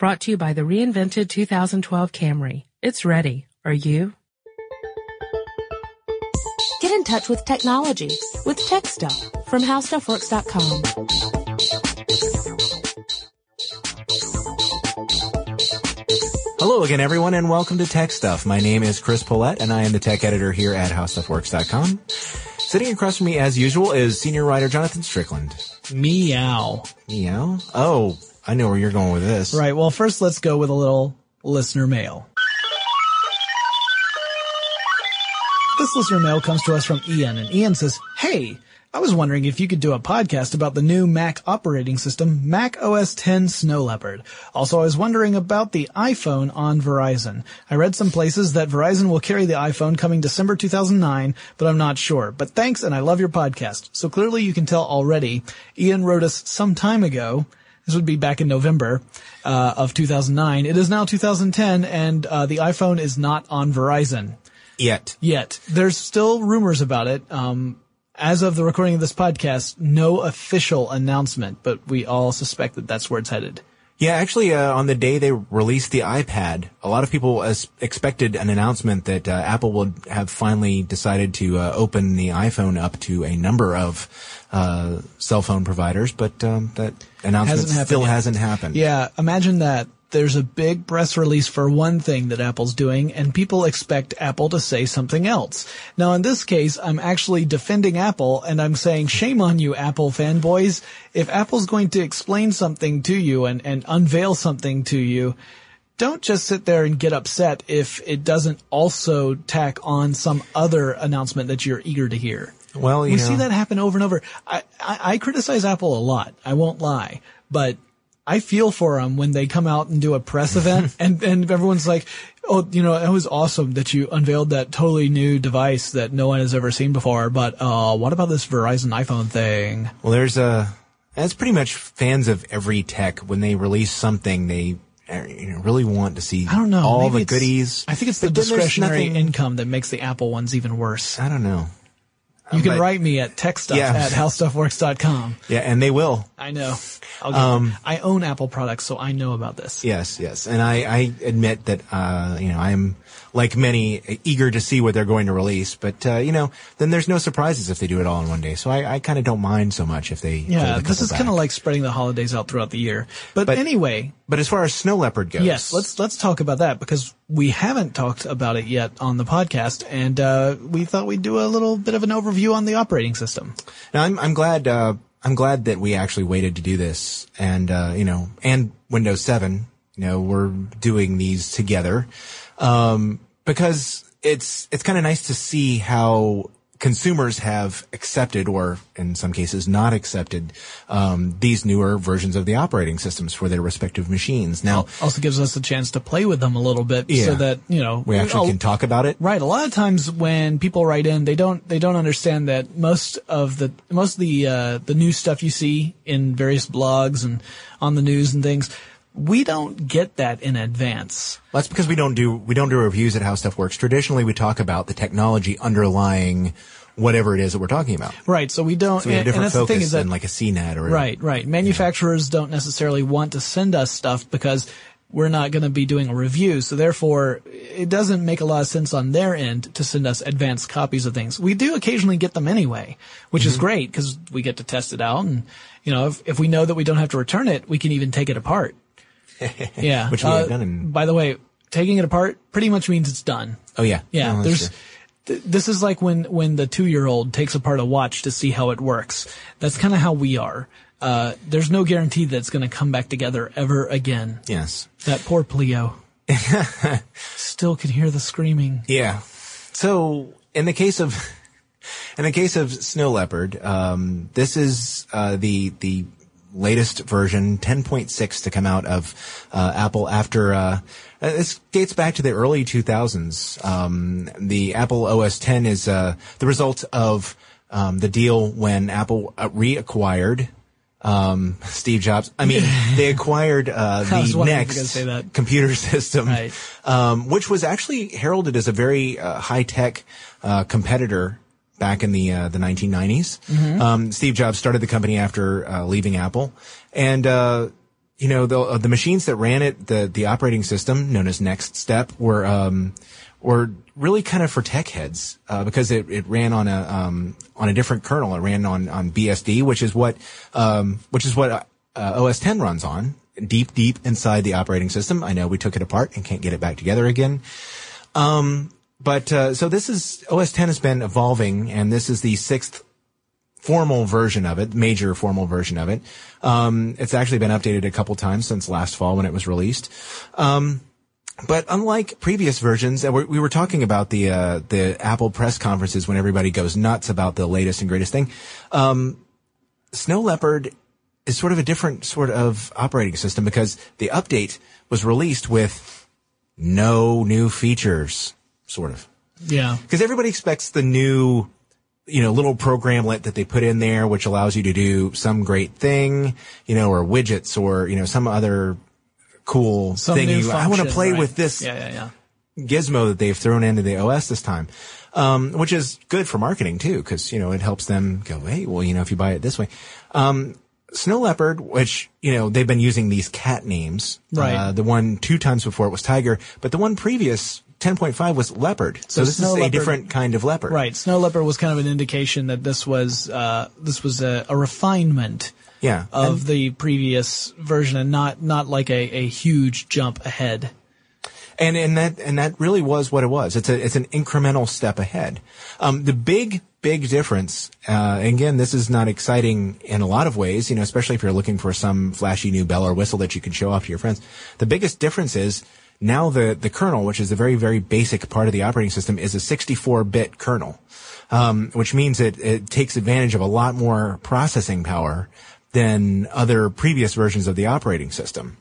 Brought to you by the reinvented 2012 Camry. It's ready. Are you? Get in touch with technology with Tech Stuff from HowStuffWorks.com. Hello again, everyone, and welcome to Tech Stuff. My name is Chris Pollette, and I am the tech editor here at HowStuffWorks.com. Sitting across from me, as usual, is senior writer Jonathan Strickland. Meow. Meow. Oh, I know where you're going with this. Right. Well, first let's go with a little listener mail. This listener mail comes to us from Ian, and Ian says, Hey, I was wondering if you could do a podcast about the new Mac operating system, Mac OS 10 Snow Leopard. Also, I was wondering about the iPhone on Verizon. I read some places that Verizon will carry the iPhone coming December 2009, but I'm not sure. But thanks, and I love your podcast. So clearly you can tell already, Ian wrote us some time ago, this would be back in November uh, of 2009. It is now 2010, and uh, the iPhone is not on Verizon Yet. yet. There's still rumors about it. Um, as of the recording of this podcast, no official announcement, but we all suspect that that's where it's headed. Yeah, actually, uh, on the day they released the iPad, a lot of people expected an announcement that uh, Apple would have finally decided to uh, open the iPhone up to a number of uh, cell phone providers, but um, that announcement Hasn't still yet. hasn't happened. Yeah, imagine that. There's a big press release for one thing that Apple's doing, and people expect Apple to say something else. Now, in this case, I'm actually defending Apple, and I'm saying, shame on you, Apple fanboys. If Apple's going to explain something to you and, and unveil something to you, don't just sit there and get upset if it doesn't also tack on some other announcement that you're eager to hear. Well, you we know, see that happen over and over. I, I, I criticize Apple a lot. I won't lie, but I feel for them when they come out and do a press event and, and everyone's like, Oh, you know, it was awesome that you unveiled that totally new device that no one has ever seen before. But, uh, what about this Verizon iPhone thing? Well, there's a. That's pretty much fans of every tech. When they release something, they uh, you know, really want to see I don't know. all the goodies. I think it's the But there's discretionary nothing- income that makes the Apple ones even worse. I don't know. You can but- write me at techstuff Yeah. at howstuffworks.com. Yeah, and they will. I know. Um. I own Apple products, so I know about this. Yes, yes, and I, I admit that uh, you know I am like many eager to see what they're going to release, but uh, you know then there's no surprises if they do it all in one day. So I, I kind of don't mind so much if they Yeah, this is kind of like spreading the holidays out throughout the year. But, But- anyway, But as far as Snow Leopard goes, yes, let's let's talk about that because we haven't talked about it yet on the podcast, and uh, we thought we'd do a little bit of an overview on the operating system. Now I'm I'm glad uh, I'm glad that we actually waited to do this, and uh, you know, and Windows 7, you know, we're doing these together um, because it's it's kind of nice to see how consumers have accepted, or in some cases not accepted, um, these newer versions of the operating systems for their respective machines. Now Also gives us a chance to play with them a little bit, Yeah. so that you know we actually can talk about it. Right. A lot of times when people write in, they don't they don't understand that most of the most of the uh, the new stuff you see in various blogs and on the news and things, we don't get that in advance. That's because we don't do we don't do reviews at how stuff works. Traditionally, we talk about the technology underlying whatever it is that we're talking about. Right. So we don't. So we have and, and different that's the focus thing is that than like a CNET or Right, right. Manufacturers don't necessarily want to send us stuff because we're not going to be doing a review. So therefore, it doesn't make a lot of sense on their end to send us advanced copies of things. We do occasionally get them anyway, which Mm-hmm. is great because we get to test it out. And, you know, if, if we know that we don't have to return it, we can even take it apart. yeah. Uh, Which we have done in- By the way, taking it apart pretty much means it's done. Oh yeah, Yeah, No, there's. th- This is like when when the two year old takes apart a watch to see how it works. That's kind of how we are. Uh, there's no guarantee that it's going to come back together ever again. yes, That poor Pleo. Still can hear the screaming. yeah. So in the case of in the case of Snow Leopard, um, this is uh, the the latest version, 10.6, to come out of uh, Apple after. Uh, uh, this dates back to the early 2000s. Um, the Apple OS 10 is uh, the result of um, the deal when Apple uh, reacquired um, Steve Jobs. I mean, they acquired uh, the NeXT you were gonna say that. computer system, Right. um, which was actually heralded as a very uh, high tech uh, competitor back in the uh, the 1990s. Mm-hmm. Um, Steve Jobs started the company after uh, leaving Apple, and uh, you know, the, uh, the machines that ran it, the, the operating system known as NeXTSTEP were, um, were really kind of for tech heads, uh, because it, it ran on a, um, on a different kernel. It ran on, on BSD, which is what, um, which is what, uh, OS 10 runs on deep, deep inside the operating system. I know we took it apart and can't get it back together again. Um, but, uh, so this is, OS 10 has been evolving and this is the sixth formal version of it, major formal version of it. Um, it's actually been updated a couple times since last fall when it was released. Um, but unlike previous versions, we were talking about the uh, the Apple press conferences when everybody goes nuts about the latest and greatest thing. Um, Snow Leopard is sort of a different sort of operating system because the update was released with no new features, sort of. Yeah. Because everybody expects the new you know, little programlet that they put in there, which allows you to do some great thing, you know, or widgets or, you know, some other cool Some thing. You, I want to play right. with this Yeah, yeah, yeah. gizmo that they've thrown into the OS this time. Um, which is good for marketing too, because, you know, it helps them go, hey, well, you know, if you buy it this way. Um, Snow Leopard, which, you know, they've been using these cat names. Right. Uh, the one two times before it was tiger, but the one previous 10.5 was leopard. So, So this is a Leopard- different kind of leopard. Right. Snow Leopard was kind of an indication that this was, uh, this was a, a refinement Yeah. of the previous version and not, not like a, a huge jump ahead. And and that and that really was what it was. It's a it's an incremental step ahead. Um, the big big difference. Uh, again, this is not exciting in a lot of ways. You know, especially if you're looking for some flashy new bell or whistle that you can show off to your friends. The biggest difference is now the the kernel, which is a very very basic part of the operating system, is a 64 bit kernel, um, which means it it takes advantage of a lot more processing power than other previous versions of the operating system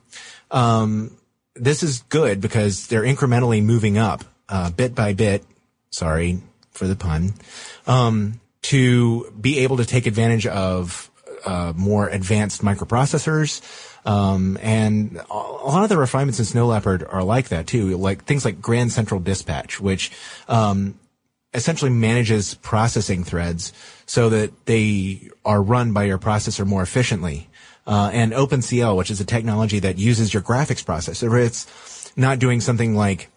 this is good because they're incrementally moving up, uh, bit by bit. Sorry for the pun. Um, to be able to take advantage of, uh, more advanced microprocessors. Um, and a lot of the refinements in Snow Leopard are like that too, like things like Grand Central Dispatch, which, um, essentially manages processing threads so that they are run by your processor more efficiently. Uh, and OpenCL, which is a technology that uses your graphics processor. It's not doing something like,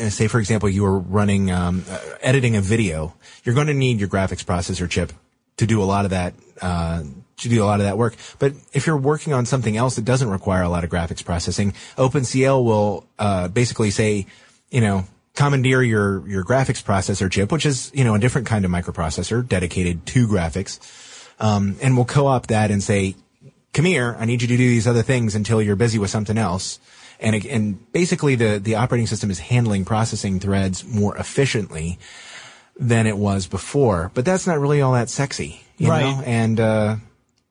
uh, say, for example, you were running, um, uh, editing a video. You're going to need your graphics processor chip to do a lot of that, uh, to do a lot of that work. But if you're working on something else that doesn't require a lot of graphics processing, OpenCL will, uh, basically say, you know, commandeer your, your graphics processor chip, which is, you know, a different kind of microprocessor dedicated to graphics. Um, and we'll co-opt that and say, come here, I need you to do these other things until you're busy with something else. And, and basically the, the operating system is handling processing threads more efficiently than it was before. But that's not really all that sexy, you Right. know? And, uh,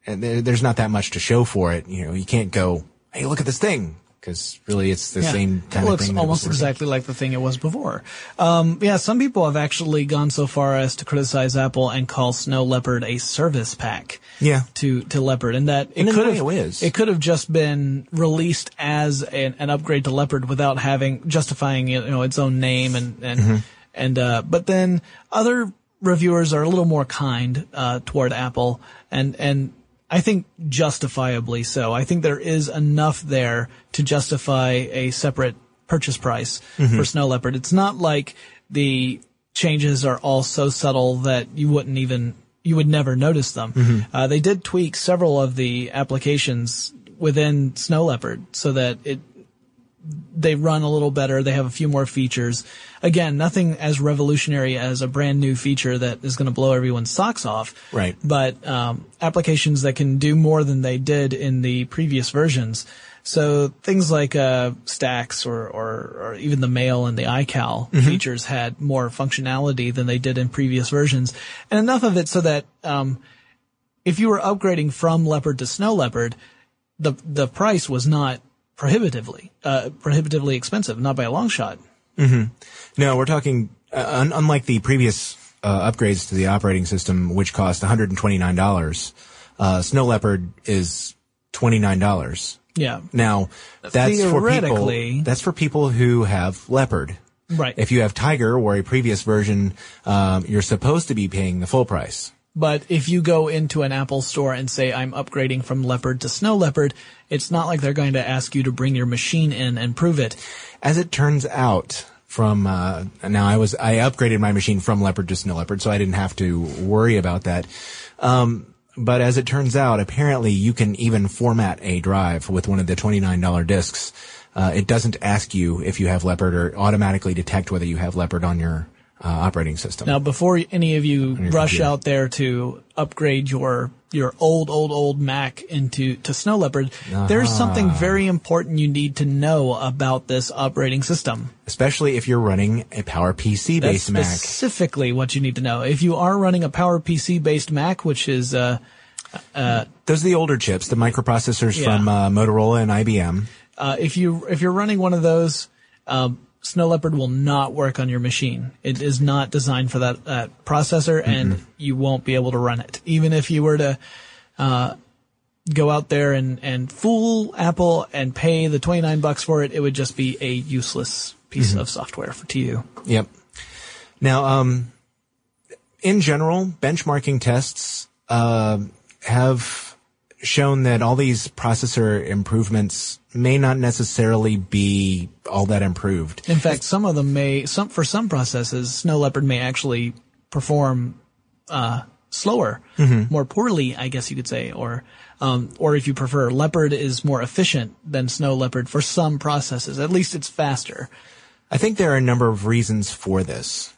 and there, there's not that much to show for it. You know, you can't go, hey, look at this thing. Cause really it's the Yeah. same kind it of looks thing. almost exactly like the thing it was before. Um, yeah, some people have actually gone so far as to criticize Apple and call Snow Leopard a service pack. Yeah. To to Leopard, and that it could have it it could have just been released as an, an upgrade to Leopard without having justifying you know its own name and and Mm-hmm. and uh, but then other reviewers are a little more kind uh, toward Apple and and I think justifiably so. I think there is enough there to justify a separate purchase price for Snow Leopard. It's not like the changes are all so subtle that you wouldn't even you would never notice them. Uh, they did tweak several of the applications within Snow Leopard so that it they run a little better. They have a few more features. Again, nothing as revolutionary as a brand new feature that is going to blow everyone's socks off. Right. But um, applications that can do more than they did in the previous versions. So things like uh, stacks or, or, or even the mail and the iCal features had more functionality than they did in previous versions, and enough of it so that um, if you were upgrading from Leopard to Snow Leopard, the the price was not prohibitively uh, prohibitively expensive, not by a long shot. No, we're talking, uh, un- unlike the previous uh, upgrades to the operating system, which cost $129, uh, Snow Leopard is $29. Yeah, Now, that's for people, that's for people who have Leopard. right. If you have Tiger or a previous version, um, you're supposed to be paying the full price. But if you go into an Apple store and say, I'm upgrading from Leopard to Snow Leopard, it's not like they're going to ask you to bring your machine in and prove it. As it turns out, from uh, now I was I upgraded my machine from Leopard to Snow Leopard, so I didn't have to worry about that. Um, but as it turns out, apparently you can even format a drive with one of the twenty nine dollar discs. Uh, it doesn't ask you if you have Leopard or automatically detect whether you have Leopard on your uh, operating system. Now, before any of you rush computer. out there to upgrade your your old, old, old Mac into to Snow Leopard, there's something very important you need to know about this operating system. Especially if you're running a Power PC based Mac. specifically what you need to know. If you are running a PowerPC based Mac, which is uh, uh, Those are the older chips, the microprocessors Yeah. from uh, Motorola and IBM. uh, if you if you're running one of those, um, Snow Leopard will not work on your machine. It is not designed for that, that processor, and you won't be able to run it. Even if you were to uh, go out there and and fool Apple and pay the twenty nine bucks for it, it would just be a useless piece of software for to you. Yep. Now, um, in general, benchmarking tests uh, have shown that all these processor improvements may not necessarily be all that improved. In fact, some of them may some for some processes, Snow Leopard may actually perform uh, slower, more poorly, I guess you could say, or um, or if you prefer, Leopard is more efficient than Snow Leopard for some processes. At least it's faster. I think there are a number of reasons for this.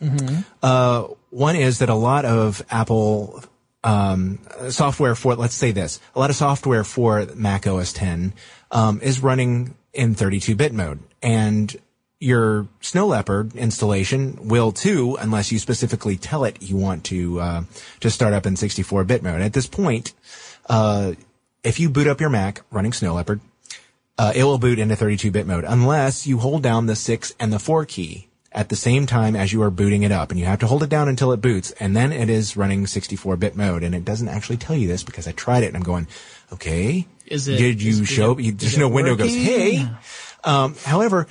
Uh, one is that a lot of Apple um, software for, let's say this, a lot of software for Mac OS 10 um, is running in 32-bit mode, and your Snow Leopard installation will too, unless you specifically tell it you want to uh, to start up in 64-bit mode. At this point, uh, if you boot up your Mac running Snow Leopard, uh, it will boot into 32-bit mode unless you hold down the 6 and the 4 key at the same time as you are booting it up. And you have to hold it down until it boots, and then it is running 64-bit mode. And it doesn't actually tell you this because I tried it and I'm going, okay. Is it- Did you show, it- you, there's no window goes, working? hey. Um, however,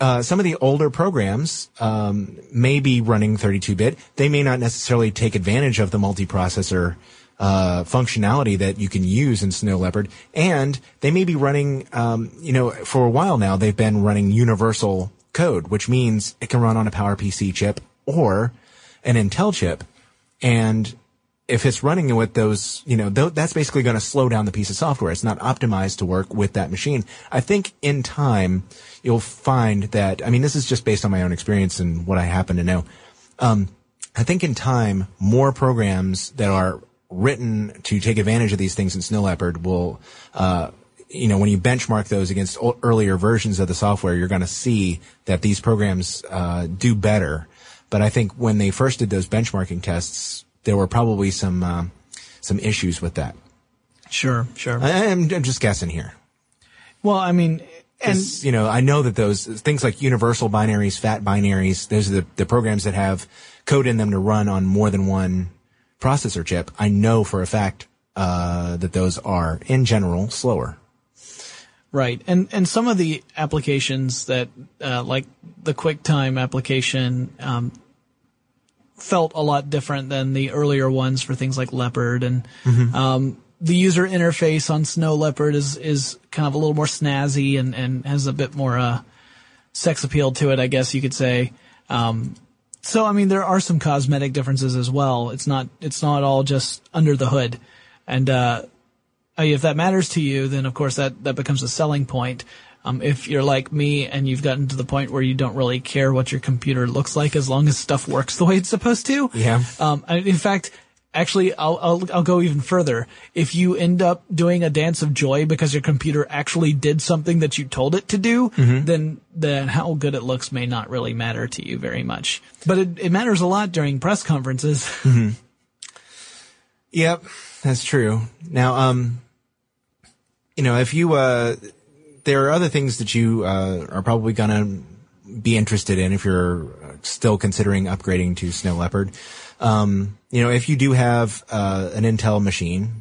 uh, some of the older programs um, may be running 32-bit. They may not necessarily take advantage of the multiprocessor uh, functionality that you can use in Snow Leopard, and they may be running. Um, you know, for a while now, they've been running universal code, which means it can run on a PowerPC chip or an Intel chip, and if it's running with those, you know, th- that's basically going to slow down the piece of software. It's not optimized to work with that machine. I think in time you'll find that. I mean, this is just based on my own experience and what I happen to know. Um, I think in time more programs that are written to take advantage of these things in Snow Leopard will, uh, you know, when you benchmark those against earlier versions of the software, you're going to see that these programs uh, do better. But I think when they first did those benchmarking tests, there were probably some um, some issues with that. Sure, sure. I, I'm, I'm just guessing here. well, I mean, and you know, I know that those things like universal binaries, fat binaries, those are the, the programs that have code in them to run on more than one processor chip. I know for a fact uh, that those are, in general, slower. Right, and and some of the applications that, uh, like the QuickTime application, um, felt a lot different than the earlier ones for things like Leopard, and um, the user interface on Snow Leopard is is kind of a little more snazzy and and has a bit more uh, sex appeal to it, I guess you could say. Um, so I mean, there are some cosmetic differences as well. It's not it's not all just under the hood, and uh, if that matters to you, then of course that, that becomes a selling point. Um, if you're like me and you've gotten to the point where you don't really care what your computer looks like as long as stuff works the way it's supposed to. Yeah. Um, I- in fact, actually, I'll, I'll, I'll go even further. If you end up doing a dance of joy because your computer actually did something that you told it to do, then, then how good it looks may not really matter to you very much. But it, it matters a lot during press conferences. Hmm. Yep, that's true. Now, um, you know, if you, uh, there are other things that you, uh, are probably gonna be interested in if you're uh, still considering upgrading to Snow Leopard. Um, you know, if you do have, uh, an Intel machine,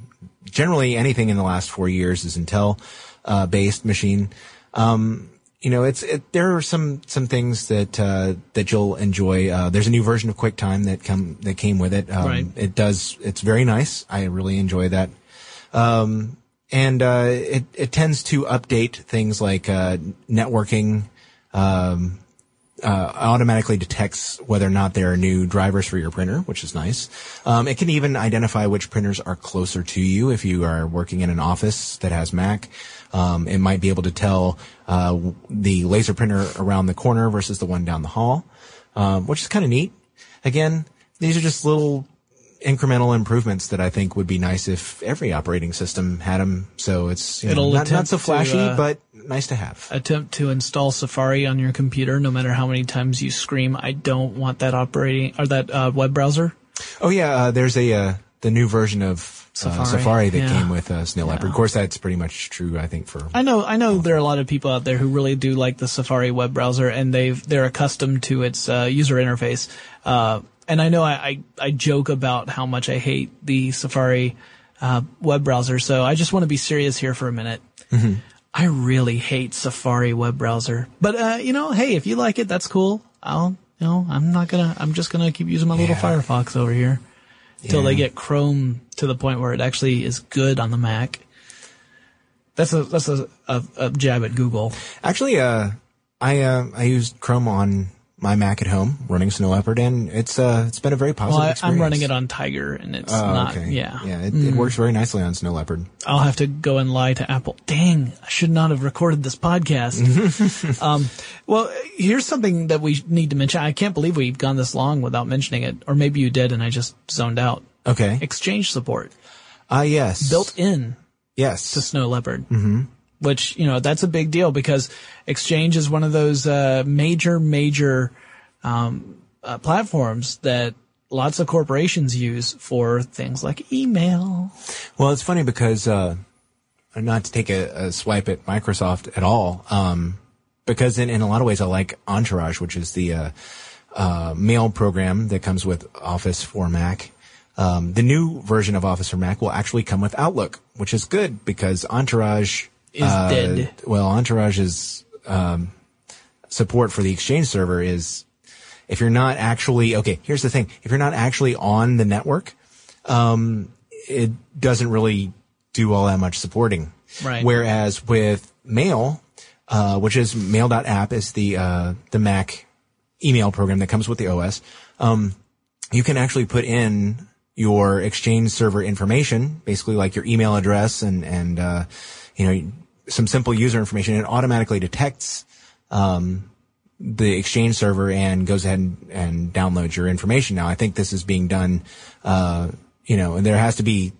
generally anything in the last four years is Intel, uh, based machine. Um, you know, it's it, there are some some things that uh, that you'll enjoy. Uh, there's a new version of QuickTime that come that came with it. Um, Right. It does. It's very nice. I really enjoy that. Um, and uh, it it tends to update things like uh, networking. Um, uh, automatically detects whether or not there are new drivers for your printer, which is nice. Um, it can even identify which printers are closer to you if you are working in an office that has Mac. Um, it might be able to tell uh, the laser printer around the corner versus the one down the hall, um, which is kind of neat. Again, these are just little incremental improvements that I think would be nice if every operating system had them. So it's you know, not, not so to, flashy, uh, but nice to have. Attempt to install Safari on your computer, no matter how many times you scream, "I don't want that operating or that uh, web browser." Oh yeah, uh, there's a uh, the new version of Safari, Safari, uh, Safari that yeah. came with uh, Snow Leopard. Of course, that's pretty much true. I think for I know, I know there are a lot of people out there who really do like the Safari web browser and they've, they're accustomed to its, uh, user interface. And I know I, I, I joke about how much I hate the Safari, uh, web browser. So I just want to be serious here for a minute. I really hate Safari web browser, but, uh, you know, hey, if you like it, that's cool. I'll, you know, I'm not gonna, I'm just gonna keep using my little Firefox over here until they get Chrome to the point where it actually is good on the Mac. That's a that's a, a, a jab at Google. actually, uh, I uh, I used Chrome on my Mac at home running Snow Leopard, and it's uh it's been a very positive Well, I, experience. I'm running it on Tiger, and it's Oh, not. okay. Yeah, yeah, it, it works very nicely on Snow Leopard. I'll have to go and lie to Apple. Dang, I should not have recorded this podcast. um, well, here's something that we need to mention. I can't believe we've gone this long without mentioning it, or maybe you did, and I just zoned out. Okay. Exchange support Ah, yes. built in Yes. to Snow Leopard. Mm-hmm. Which, you know, that's a big deal because Exchange is one of those, uh, major, major, um, uh, platforms that lots of corporations use for things like email. Well, it's funny because, uh, not to take a, a swipe at Microsoft at all, um, because in, in a lot of ways I like Entourage, which is the, uh, uh, mail program that comes with Office for Mac. Um, the new version of Office for Mac will actually come with Outlook, which is good because Entourage Is uh, dead. Well, Entourage's um, support for the Exchange server is if you're not actually okay. Here's the thing: if you're not actually on the network, um, it doesn't really do all that much supporting. Right. Whereas with Mail, uh, which is Mail.app, is the uh, the Mac email program that comes with the OS. Um, you can actually put in your Exchange server information, basically like your email address and and uh, you know some simple user information. It automatically detects um, the Exchange server and goes ahead and, and downloads your information. Now, I think this is being done. Uh, you know, and there has to be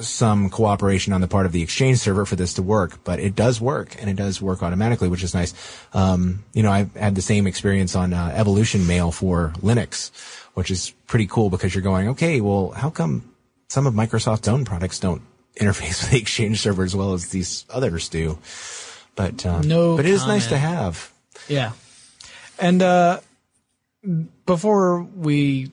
some cooperation on the part of the Exchange server for this to work, but it does work and it does work automatically, which is nice. Um, you know, I've had the same experience on uh, Evolution Mail for Linux, which is pretty cool because you're going, okay, well, how come some of Microsoft's own products don't interface with the Exchange server as well as these others do? But um, No but it is nice to have. Yeah. And, uh, before we,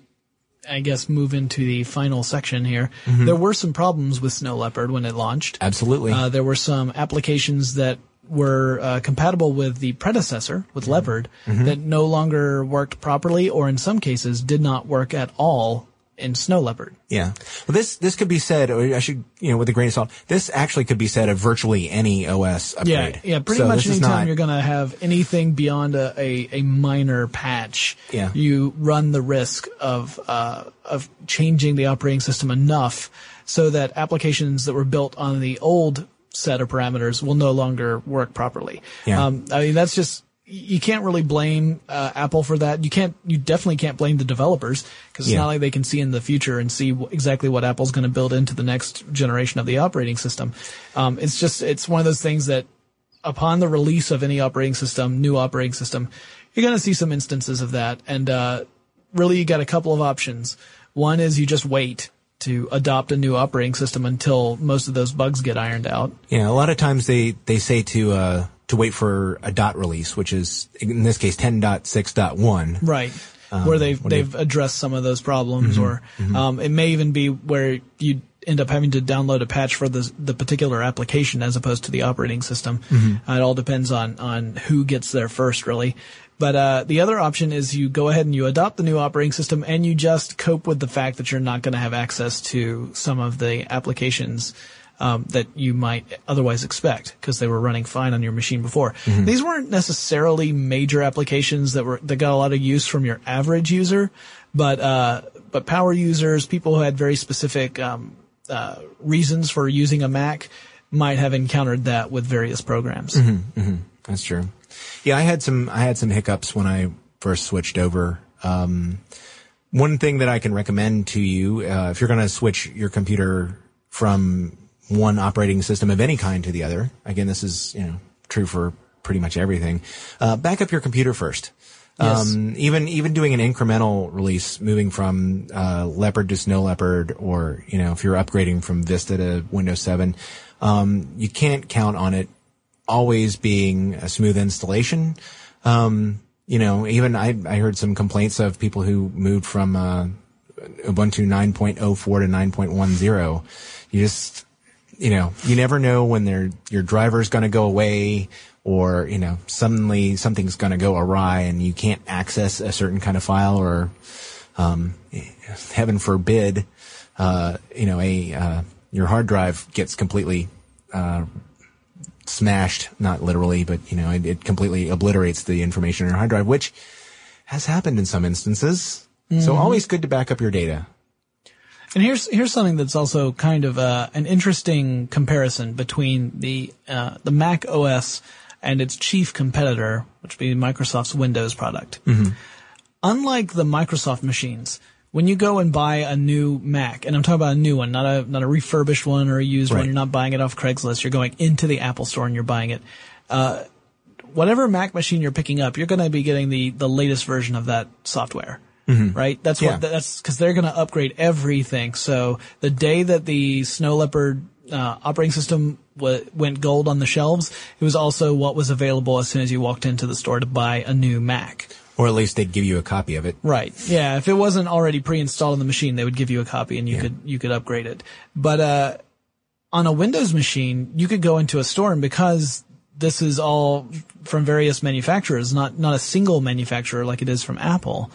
I guess, move into the final section here, there were some problems with Snow Leopard when it launched. Absolutely. Uh, there were some applications that were uh, compatible with the predecessor, with Leopard, that no longer worked properly, or in some cases did not work at all in Snow Leopard. Yeah. Well, this this could be said, or I should, you know, with a grain of salt. This actually could be said of virtually any OS upgrade. yeah. Yeah. Pretty So much anytime not- you're going to have anything beyond a, a, a minor patch, Yeah. you run the risk of uh, of changing the operating system enough so that applications that were built on the old set of parameters will no longer work properly. Yeah. Um, I mean, that's just you can't really blame uh, Apple for that. You can't. You definitely can't blame the developers because it's Yeah. not like they can see in the future and see wh- exactly what Apple's going to build into the next generation of the operating system. Um, it's just it's one of those things that upon the release of any operating system, new operating system, you're going to see some instances of that. And uh, really, you got a couple of options. One is you just wait to adopt a new operating system until most of those bugs get ironed out. Yeah, a lot of times they they say to uh to wait for a dot release, which is in this case 10.6.1. Right. where they've they've addressed some of those problems, or um, it may even be where you end up having to download a patch for the the particular application as opposed to the operating system. Uh, it all depends on on who gets there first, really. But uh, the other option is you go ahead and you adopt the new operating system and you just cope with the fact that you're not going to have access to some of the applications um, that you might otherwise expect because they were running fine on your machine before. These weren't necessarily major applications that were that got a lot of use from your average user, but uh, but power users, people who had very specific um, uh, reasons for using a Mac, might have encountered that with various programs. That's true. Yeah, I had some I had some hiccups when I first switched over. Um, one thing that I can recommend to you, uh, if you're going to switch your computer from one operating system of any kind to the other, again, this is you know true for pretty much everything. Uh, back up your computer first. Yes. Um, even even doing an incremental release, moving from uh, Leopard to Snow Leopard, or you know if you're upgrading from Vista to Windows 7, um, you can't count on it always being a smooth installation. Um, you know, even I, I heard some complaints of people who moved from uh, Ubuntu 9.04 to 9.10. You just, you know, you never know when their your driver's going to go away, or you know, suddenly something's going to go awry and you can't access a certain kind of file, or um, heaven forbid, uh, you know, a uh, your hard drive gets completely uh, smashed, not literally, but you know, it, it completely obliterates the information in your hard drive, which has happened in some instances. So always good to back up your data. And here's here's something that's also kind of uh, an interesting comparison between the uh, the Mac OS and its chief competitor, which would be Microsoft's Windows product. Unlike the Microsoft machines, when you go and buy a new Mac, and I'm talking about a new one, not a not a refurbished one or a used one, you're not buying it off Craigslist. You're going into the Apple Store and you're buying it. Uh, whatever Mac machine you're picking up, you're going to be getting the the latest version of that software. Right? That's Yeah. what that's because they're going to upgrade everything. So the day that the Snow Leopard uh, operating system w- went gold on the shelves, it was also what was available as soon as you walked into the store to buy a new Mac. Or at least they'd give you a copy of it. Right. Yeah. If it wasn't already pre-installed on the machine, they would give you a copy and you could you could upgrade it. But uh, on a Windows machine, you could go into a store and because this is all from various manufacturers, not not a single manufacturer like it is from Apple.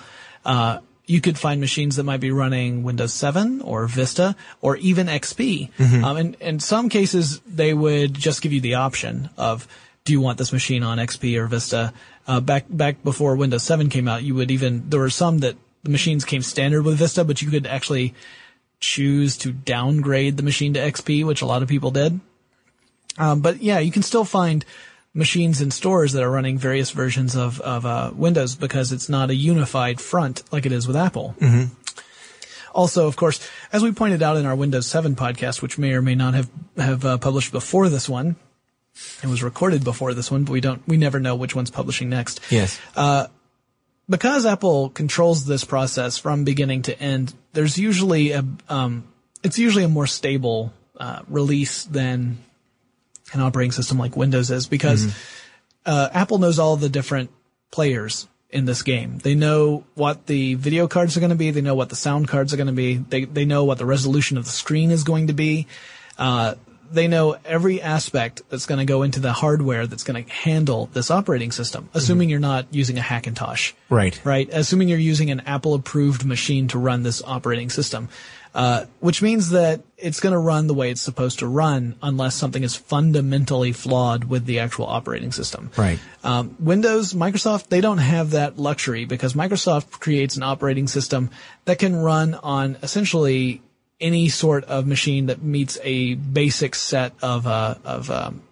Uh, you could find machines that might be running Windows 7 or Vista or even XP. Um, and in some cases, they would just give you the option of, do you want this machine on XP or Vista? Uh, back back before Windows 7 came out, you would even there were some that the machines came standard with Vista, but you could actually choose to downgrade the machine to XP, which a lot of people did. Um, but yeah, you can still find machines in stores that are running various versions of of uh, Windows because it's not a unified front like it is with Apple. Also, of course, as we pointed out in our Windows 7 podcast, which may or may not have have uh, published before this one, it was recorded before this one, but we don't we never know which one's publishing next Yes. because Apple controls this process from beginning to end, there's usually a um, it's usually a more stable uh, release than an operating system like Windows is because uh, Apple knows all the different players in this game. They know what the video cards are going to be. They know what the sound cards are going to be. They they know what the resolution of the screen is going to be. Uh, they know every aspect that's going to go into the hardware that's going to handle this operating system, assuming you're not using a Hackintosh. Right. Right. Assuming you're using an Apple approved machine to run this operating system. Uh, which means that it's going to run the way it's supposed to run unless something is fundamentally flawed with the actual operating system. Right. Um, Windows, Microsoft, they don't have that luxury because Microsoft creates an operating system that can run on essentially any sort of machine that meets a basic set of uh, of um,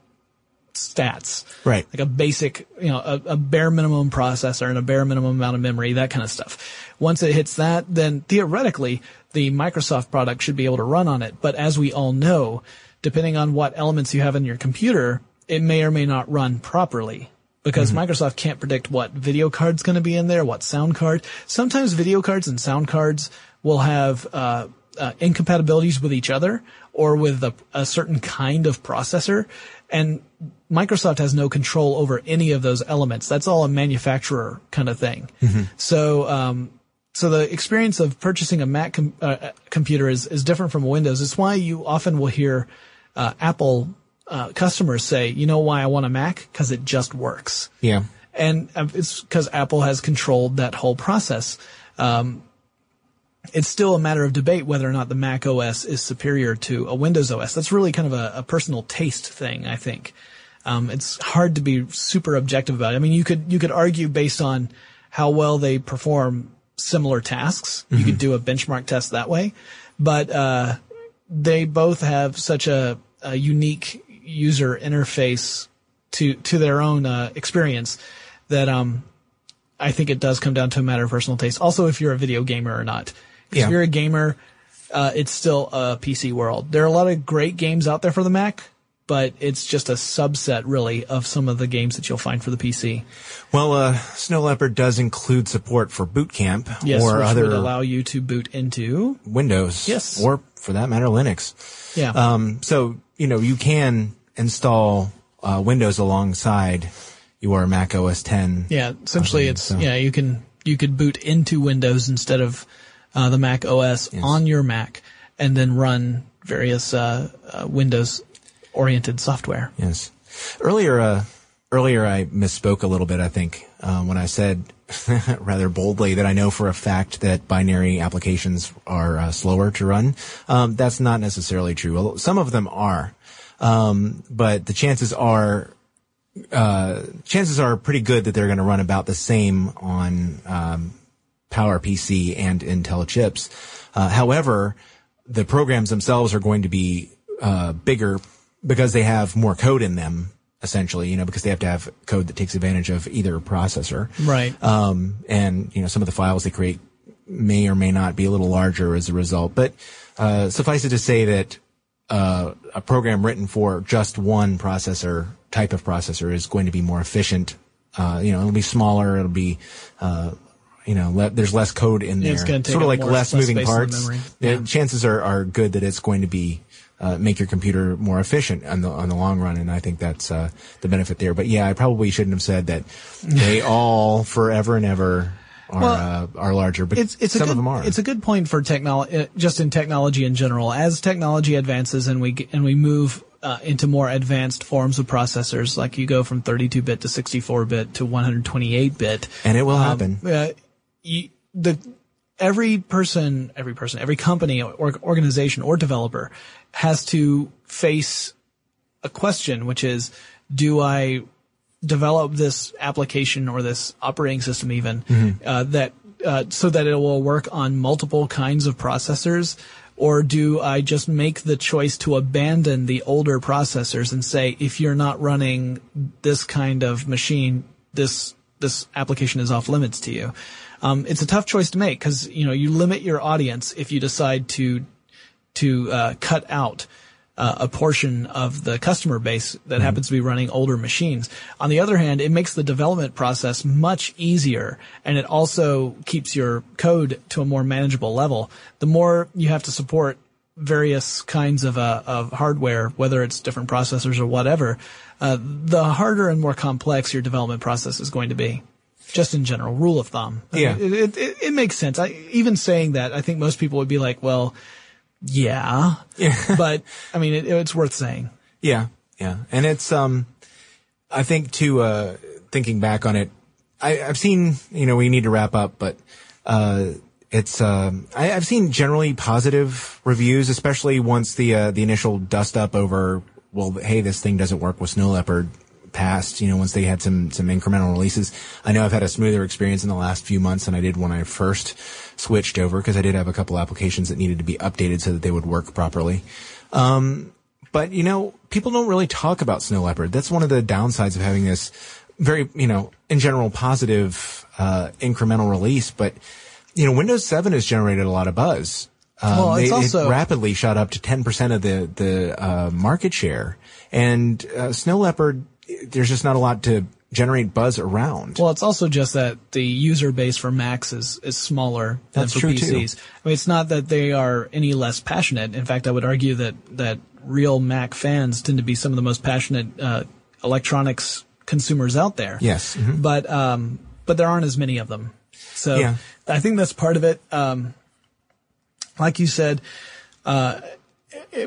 stats. Right. Like a basic, you know, a, a bare minimum processor and a bare minimum amount of memory, that kind of stuff. Once it hits that, then theoretically, the Microsoft product should be able to run on it. But as we all know, depending on what elements you have in your computer, it may or may not run properly. Because Microsoft can't predict what video card's going to be in there, what sound card. Sometimes video cards and sound cards will have uh, uh, incompatibilities with each other or with a, a certain kind of processor, and Microsoft has no control over any of those elements. That's all a manufacturer kind of thing. So um, so the experience of purchasing a Mac com- uh, computer is, is different from Windows. It's why you often will hear uh, Apple uh, customers say, "You know why I want a Mac? Because it just works." Yeah. and uh, it's because Apple has controlled that whole process. Um, it's still a matter of debate whether or not the Mac OS is superior to a Windows OS. That's really kind of a, a personal taste thing, I think. Um, it's hard to be super objective about it. I mean, you could you could argue based on how well they perform similar tasks. You could do a benchmark test that way, but uh, they both have such a, a unique user interface to to their own uh, experience that um, I think it does come down to a matter of personal taste. Also, if you're a video gamer or not, Yeah. If you're a gamer, uh, it's still a PC world. There are a lot of great games out there for the Mac, but it's just a subset really of some of the games that you'll find for the PC. Well, uh, Snow Leopard does include support for Boot Camp Yes, or which other would allow you to boot into. Windows. Yes. Or for that matter, Linux. Yeah. Um, so, you know, you can install uh, Windows alongside your Mac OS 10. Yeah, essentially, it's so- yeah. You can you could boot into Windows instead of uh, the Mac OS on your Mac, and then run various uh, uh, Windows oriented software. Yes. Earlier, uh, earlier I misspoke a little bit, I think, uh, when I said rather boldly that I know for a fact that binary applications are uh, slower to run. Um, that's not necessarily true. Some of them are. Um, but the chances are, uh, chances are pretty good that they're going to run about the same on, um, PowerPC and Intel chips. Uh, however, the programs themselves are going to be uh, bigger because they have more code in them, essentially. You know, because they have to have code that takes advantage of either processor. Right. Um, and you know, some of the files they create may or may not be a little larger as a result. But uh, suffice it to say that uh, a program written for just one processor type of processor is going to be more efficient. Uh, you know, it'll be smaller. It'll be, uh, you know, le- there's less code in there. it's sort of like more- less less moving parts. Yeah. Chances are, are good that it's going to be uh, make your computer more efficient on the on the long run, and I think that's uh, the benefit there. But yeah, I probably shouldn't have said that they all forever and ever are Well, uh, are larger, but it's it's some a good, of them are. It's a good point for technology, just in technology in general. As technology advances and we and we move uh, into more advanced forms of processors, like you go from 32-bit to 64-bit to 128-bit, and it will um, happen. uh, you, the every person, every person, every company or organization or developer has to face a question, which is, do I develop this application or this operating system even uh, that uh, so that it will work on multiple kinds of processors? Or do I just make the choice to abandon the older processors and say, if you're not running this kind of machine, this this application is off limits to you? Um, it's a tough choice to make because you know you limit your audience if you decide to to uh, cut out uh, a portion of the customer base that happens to be running older machines. On the other hand, it makes the development process much easier and it also keeps your code to a more manageable level. The more you have to support various kinds of, uh, of hardware, whether it's different processors or whatever, uh, the harder and more complex your development process is going to be. Just in general, rule of thumb. I Yeah. mean, it, it, it makes sense. I, even saying that, I think most people would be like, well, yeah, yeah. but I mean, it, it's worth saying. Yeah, yeah, and it's um, I think to uh, thinking back on it, I, I've seen you know we need to wrap up, but uh, it's um, I, I've seen generally positive reviews, especially once the uh, the initial dust up over well, hey, this thing doesn't work with Snow Leopard passed. You know, once they had some some incremental releases, I know I've had a smoother experience in the last few months than I did when I first switched over because I did have a couple applications that needed to be updated so that they would work properly. Um, but you know, people don't really talk about Snow Leopard. That's one of the downsides of having this very, you know, in general positive uh, incremental release. But you know, Windows 7 has generated a lot of buzz. Um, Well, it's they- also- it rapidly shot up to 10% of the the uh, market share, and uh, Snow Leopard, there's just not a lot to generate buzz around. Well, it's also just that the user base for Macs is, is smaller than for true, too. PCs. I mean, it's not that they are any less passionate. In fact, I would argue that, that real Mac fans tend to be some of the most passionate, uh, electronics consumers out there. Yes. Mhm. But, um, but there aren't as many of them. So Yeah. I think that's part of it. Um, like you said, uh,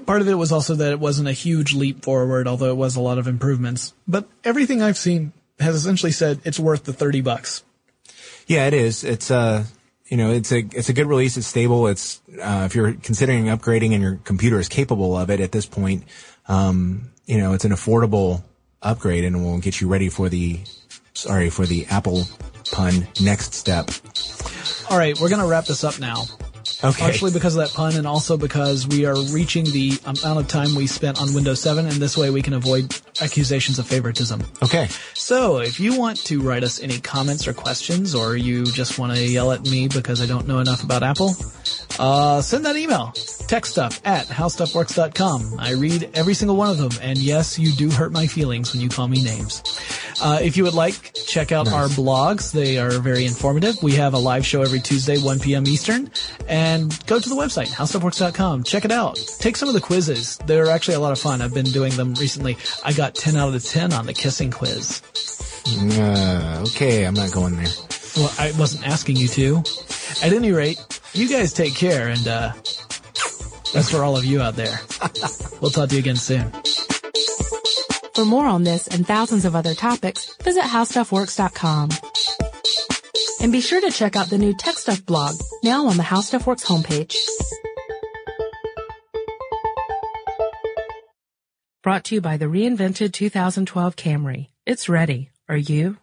part of it was also that it wasn't a huge leap forward, although it was a lot of improvements. But everything I've seen has essentially said it's worth the 30 bucks. Yeah, it is. It's uh you know, it's a it's a good release. It's stable. It's uh, if you're considering upgrading and your computer is capable of it at this point, um, you know, it's an affordable upgrade and will get you ready for the sorry for the Apple pun next step. All right, we're going to wrap this up now. Okay. Partially because of that pun and also because we are reaching the amount of time we spent on Windows 7 and this way we can avoid accusations of favoritism. Okay. So, if you want to write us any comments or questions, or you just want to yell at me because I don't know enough about Apple, uh, send that email. Techstuff at howstuffworks.com. I read every single one of them, and yes, you do hurt my feelings when you call me names. Uh, if you would like, check out our blogs. They are very informative. We have a live show every Tuesday, 1 p.m. Eastern. And go to the website, howstuffworks.com. Check it out. Take some of the quizzes. They're actually a lot of fun. I've been doing them recently. I got 10 out of the 10 on the kissing quiz. Uh, okay, I'm not going there. Well, I wasn't asking you to. At any rate, you guys take care and, uh, that's for all of you out there. We'll talk to you again soon. For more on this and thousands of other topics, visit howstuffworks.com. And be sure to check out the new Tech Stuff blog, now on the HowStuffWorks homepage. Brought to you by the reinvented 2012 Camry. It's ready. Are you?